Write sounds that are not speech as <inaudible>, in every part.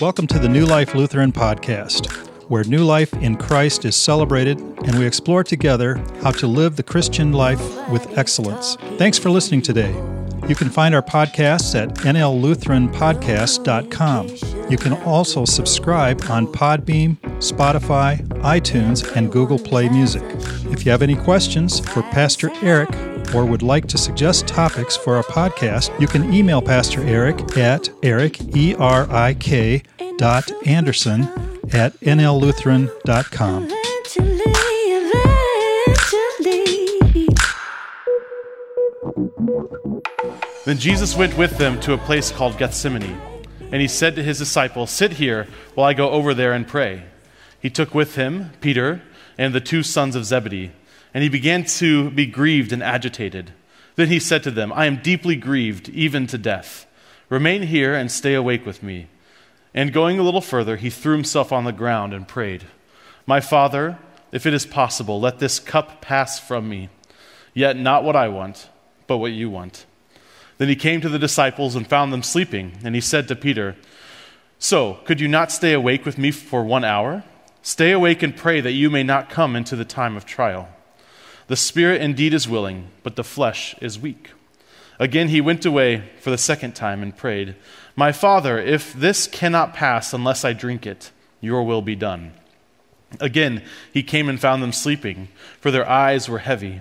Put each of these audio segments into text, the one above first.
Welcome to the New Life Lutheran Podcast, where new life in Christ is celebrated and we explore together how to live the Christian life with excellence. Thanks for listening today. You can find our podcasts at nllutheranpodcast.com. You can also subscribe on Podbean, Spotify, iTunes, and Google Play Music. If you have any questions for Pastor Eric or would like to suggest topics for a podcast, you can email Pastor Eric at eric, E-R-I-K, dot Anderson at nllutheran.com. Then Jesus went with them to a place called Gethsemane, and he said to his disciples, Sit here while I go over there and pray. He took with him Peter and the two sons of Zebedee, and he began to be grieved and agitated. Then he said to them, I am deeply grieved, even to death. Remain here and stay awake with me. And going a little further, he threw himself on the ground and prayed, My Father, if it is possible, let this cup pass from me. Yet not what I want, but what you want. Then he came to the disciples and found them sleeping, and he said to Peter, So, could you not stay awake with me for one hour? Stay awake and pray that you may not come into the time of trial. The spirit indeed is willing, but the flesh is weak. Again he went away for the second time and prayed, My Father, if this cannot pass unless I drink it, your will be done. Again he came and found them sleeping, for their eyes were heavy.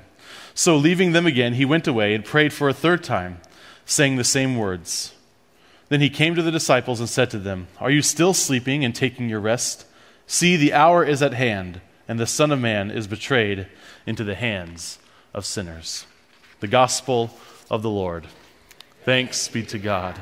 So leaving them again, he went away and prayed for a third time, saying the same words. Then he came to the disciples and said to them, Are you still sleeping and taking your rest? See, the hour is at hand, and the Son of Man is betrayed into the hands of sinners. The Gospel of the Lord. Thanks be to God.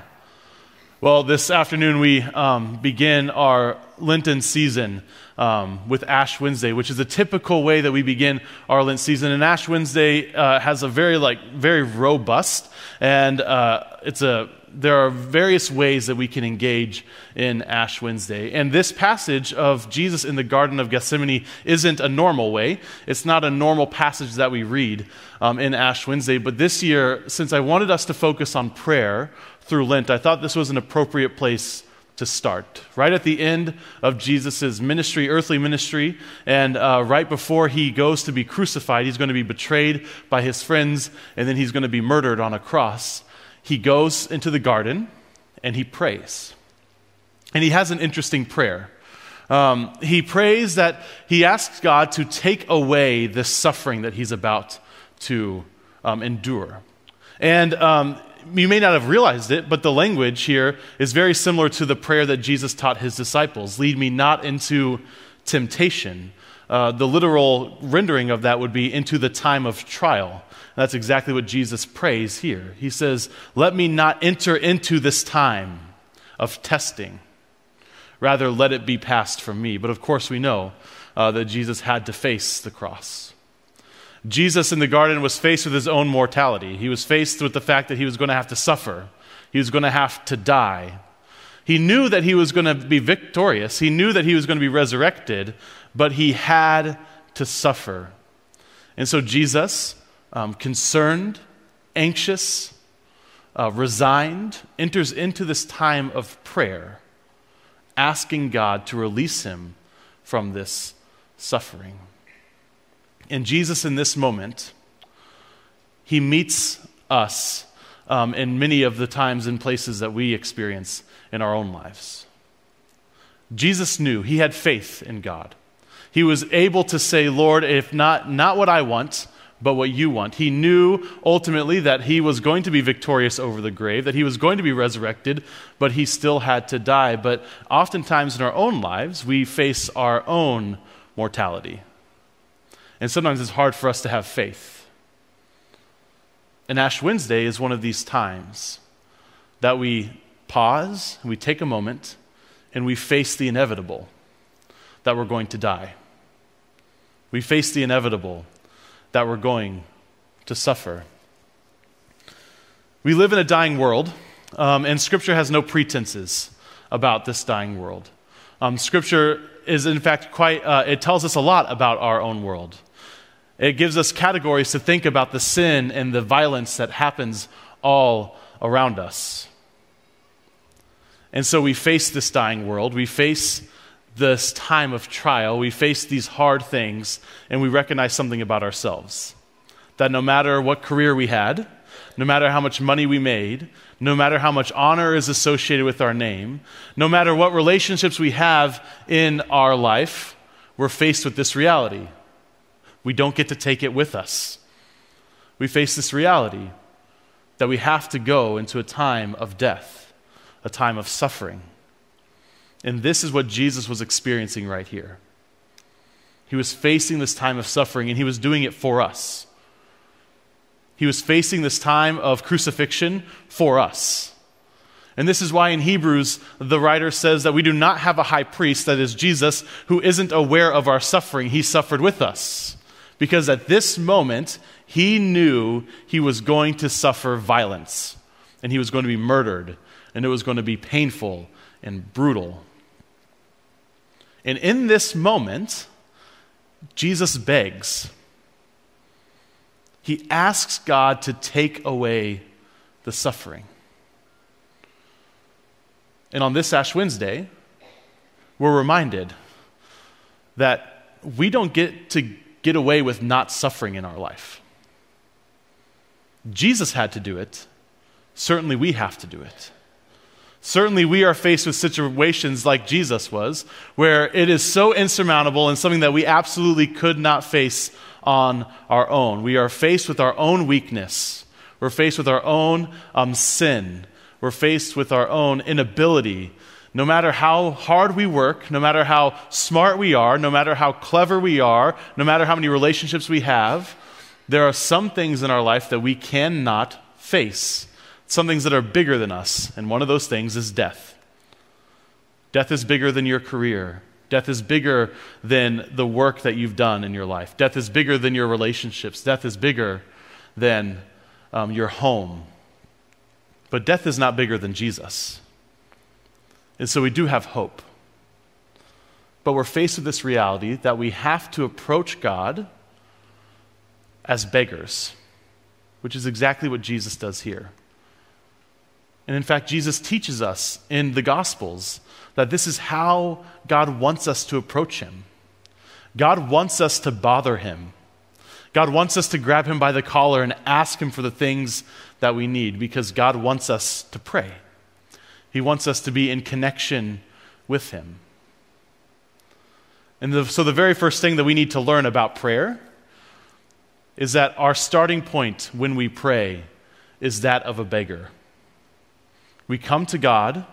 Well, this afternoon we um, begin our Lenten season um, with Ash Wednesday, which is a typical way that we begin our Lent season. And Ash Wednesday uh, has a very like very robust, and uh, it's a there are various ways that we can engage in Ash Wednesday. And this passage of Jesus in the Garden of Gethsemane isn't a normal way. It's not a normal passage that we read um, in Ash Wednesday. But this year, since I wanted us to focus on prayer through Lent, I thought this was an appropriate place to start. Right at the end of Jesus' ministry, earthly ministry, and uh, right before he goes to be crucified, he's going to be betrayed by his friends, and then he's going to be murdered on a cross. He goes into the garden and he prays. And he has an interesting prayer. Um, he prays that he asks God to take away the suffering that he's about to um, endure. And um, you may not have realized it, but the language here is very similar to the prayer that Jesus taught his disciples Lead me not into temptation. Uh, the literal rendering of that would be into the time of trial. And that's exactly what Jesus prays here. He says, Let me not enter into this time of testing. Rather, let it be passed from me. But of course, we know uh, that Jesus had to face the cross. Jesus in the garden was faced with his own mortality. He was faced with the fact that he was going to have to suffer, he was going to have to die. He knew that he was going to be victorious, he knew that he was going to be resurrected, but he had to suffer. And so Jesus, um, concerned, anxious, uh, resigned, enters into this time of prayer, asking God to release him from this suffering. And Jesus, in this moment, he meets us um, in many of the times and places that we experience in our own lives. Jesus knew, he had faith in God. He was able to say, Lord, if not, not what I want, but what you want. He knew ultimately that he was going to be victorious over the grave, that he was going to be resurrected, but he still had to die. But oftentimes in our own lives, we face our own mortality. And sometimes it's hard for us to have faith. And Ash Wednesday is one of these times that we pause, we take a moment, and we face the inevitable that we're going to die. We face the inevitable that we're going to suffer. We live in a dying world, um, and Scripture has no pretenses about this dying world. Um, scripture is, in fact, quite, uh, it tells us a lot about our own world. It gives us categories to think about the sin and the violence that happens all around us. And so we face this dying world. We face this time of trial. We face these hard things, and we recognize something about ourselves that no matter what career we had, no matter how much money we made, no matter how much honor is associated with our name, no matter what relationships we have in our life, we're faced with this reality. We don't get to take it with us. We face this reality that we have to go into a time of death a time of suffering. And this is what Jesus was experiencing right here. He was facing this time of suffering, and he was doing it for us. He was facing this time of crucifixion for us. And this is why in Hebrews, the writer says that we do not have a high priest, that is Jesus, who isn't aware of our suffering. He suffered with us. Because at this moment, he knew he was going to suffer violence, and he was going to be murdered, and it was going to be painful and brutal. And in this moment, Jesus begs. He asks God to take away the suffering. And on this Ash Wednesday, we're reminded that we don't get to get away with not suffering in our life. Jesus had to do it. Certainly, we have to do it. Certainly, we are faced with situations like Jesus was, where it is so insurmountable and something that we absolutely could not face on our own. We are faced with our own weakness, we're faced with our own um, sin, we're faced with our own inability. No matter how hard we work, no matter how smart we are, no matter how clever we are, no matter how many relationships we have, there are some things in our life that we cannot face some things that are bigger than us, and one of those things is death. Death is bigger than your career. Death is bigger than the work that you've done in your life. Death is bigger than your relationships. Death is bigger than um, your home. But death is not bigger than Jesus. And so we do have hope. But we're faced with this reality that we have to approach God as beggars, which is exactly what Jesus does here. And in fact, Jesus teaches us in the Gospels that this is how God wants us to approach Him. God wants us to bother Him. God wants us to grab Him by the collar and ask Him for the things that we need because God wants us to pray. He wants us to be in connection with Him. And the, so, the very first thing that we need to learn about prayer is that our starting point when we pray is that of a beggar. We come to God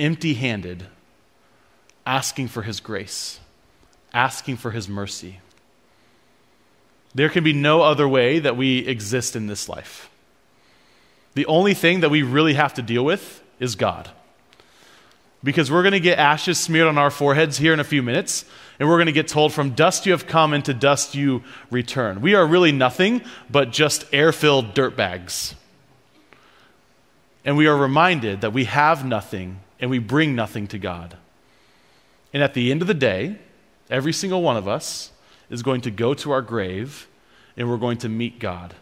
empty handed, asking for His grace, asking for His mercy. There can be no other way that we exist in this life. The only thing that we really have to deal with is God. Because we're going to get ashes smeared on our foreheads here in a few minutes, and we're going to get told, From dust you have come, and to dust you return. We are really nothing but just air filled dirt bags. And we are reminded that we have nothing and we bring nothing to God. And at the end of the day, every single one of us is going to go to our grave and we're going to meet God.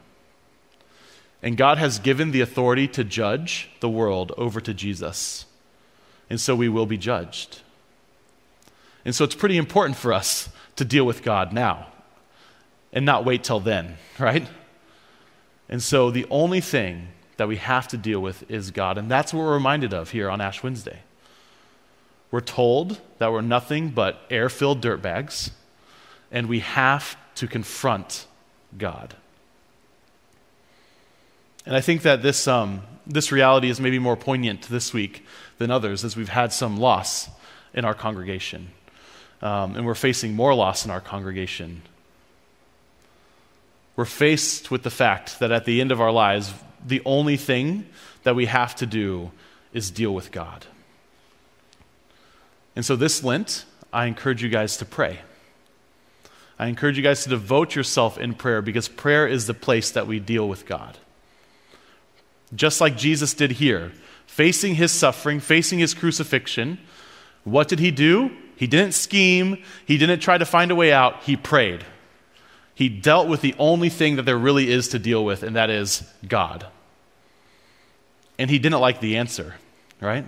And God has given the authority to judge the world over to Jesus. And so we will be judged. And so it's pretty important for us to deal with God now and not wait till then, <laughs> right? And so the only thing that we have to deal with is God. And that's what we're reminded of here on Ash Wednesday. We're told that we're nothing but air filled dirtbags, and we have to confront God. And I think that this, um, this reality is maybe more poignant this week than others as we've had some loss in our congregation. Um, and we're facing more loss in our congregation. We're faced with the fact that at the end of our lives, the only thing that we have to do is deal with God. And so this Lent, I encourage you guys to pray. I encourage you guys to devote yourself in prayer because prayer is the place that we deal with God. Just like Jesus did here, facing his suffering, facing his crucifixion, what did he do? He didn't scheme, he didn't try to find a way out, he prayed. He dealt with the only thing that there really is to deal with, and that is God. And he didn't like the answer, right?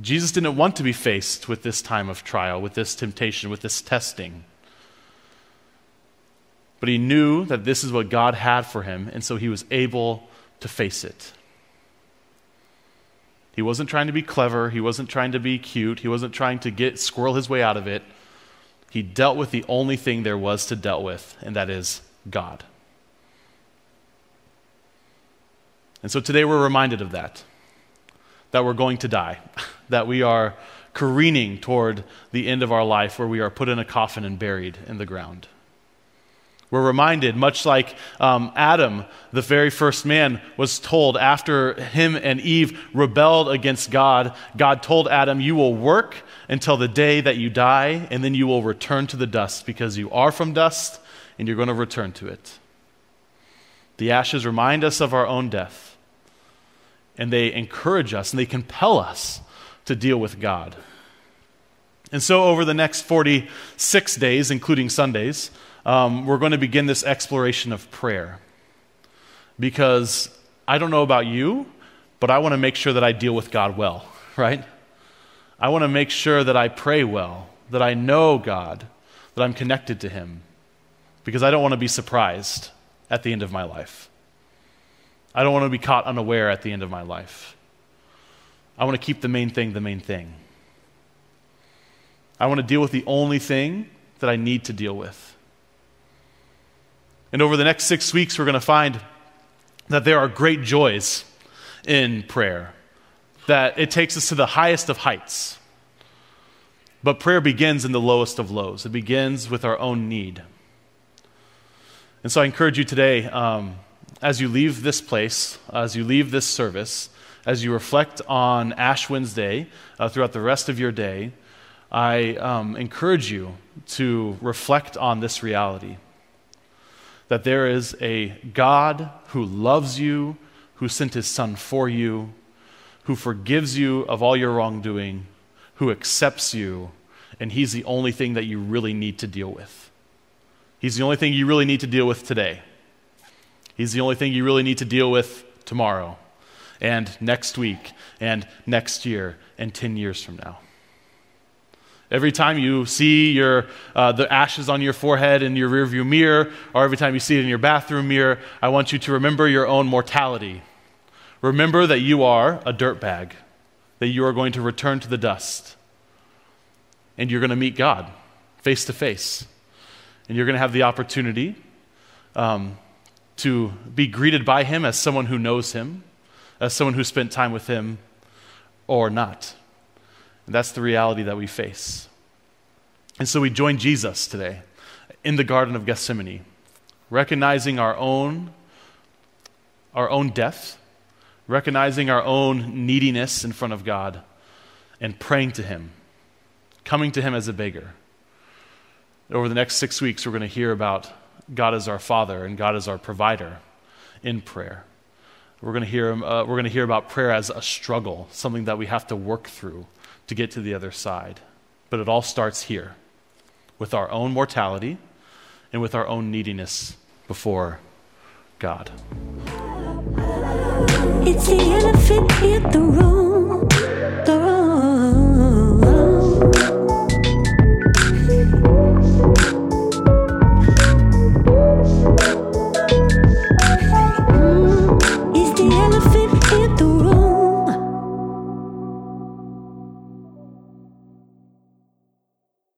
Jesus didn't want to be faced with this time of trial, with this temptation, with this testing. But he knew that this is what God had for him, and so he was able to face it. He wasn't trying to be clever, he wasn't trying to be cute, he wasn't trying to get squirrel his way out of it. He dealt with the only thing there was to deal with, and that is God. And so today we're reminded of that that we're going to die, <laughs> that we are careening toward the end of our life where we are put in a coffin and buried in the ground. We're reminded, much like um, Adam, the very first man, was told after him and Eve rebelled against God, God told Adam, You will work until the day that you die, and then you will return to the dust because you are from dust and you're going to return to it. The ashes remind us of our own death, and they encourage us and they compel us to deal with God. And so, over the next 46 days, including Sundays, um, we're going to begin this exploration of prayer. Because I don't know about you, but I want to make sure that I deal with God well, <laughs> right? I want to make sure that I pray well, that I know God, that I'm connected to Him, because I don't want to be surprised at the end of my life. I don't want to be caught unaware at the end of my life. I want to keep the main thing the main thing. I want to deal with the only thing that I need to deal with. And over the next six weeks, we're going to find that there are great joys in prayer, that it takes us to the highest of heights. But prayer begins in the lowest of lows, it begins with our own need. And so I encourage you today, um, as you leave this place, as you leave this service, as you reflect on Ash Wednesday uh, throughout the rest of your day, I um, encourage you to reflect on this reality that there is a God who loves you, who sent his son for you, who forgives you of all your wrongdoing, who accepts you, and he's the only thing that you really need to deal with. He's the only thing you really need to deal with today. He's the only thing you really need to deal with tomorrow, and next week, and next year, and 10 years from now. Every time you see your, uh, the ashes on your forehead in your rearview mirror, or every time you see it in your bathroom mirror, I want you to remember your own mortality. Remember that you are a dirtbag, that you are going to return to the dust, and you're going to meet God face to face. And you're going to have the opportunity um, to be greeted by Him as someone who knows Him, as someone who spent time with Him, or not. That's the reality that we face. And so we join Jesus today in the Garden of Gethsemane, recognizing our own, our own death, recognizing our own neediness in front of God, and praying to Him, coming to Him as a beggar. Over the next six weeks, we're going to hear about God as our Father and God as our provider in prayer. We're going to hear, uh, we're going to hear about prayer as a struggle, something that we have to work through to get to the other side. But it all starts here with our own mortality and with our own neediness before God. It's the elephant in the room.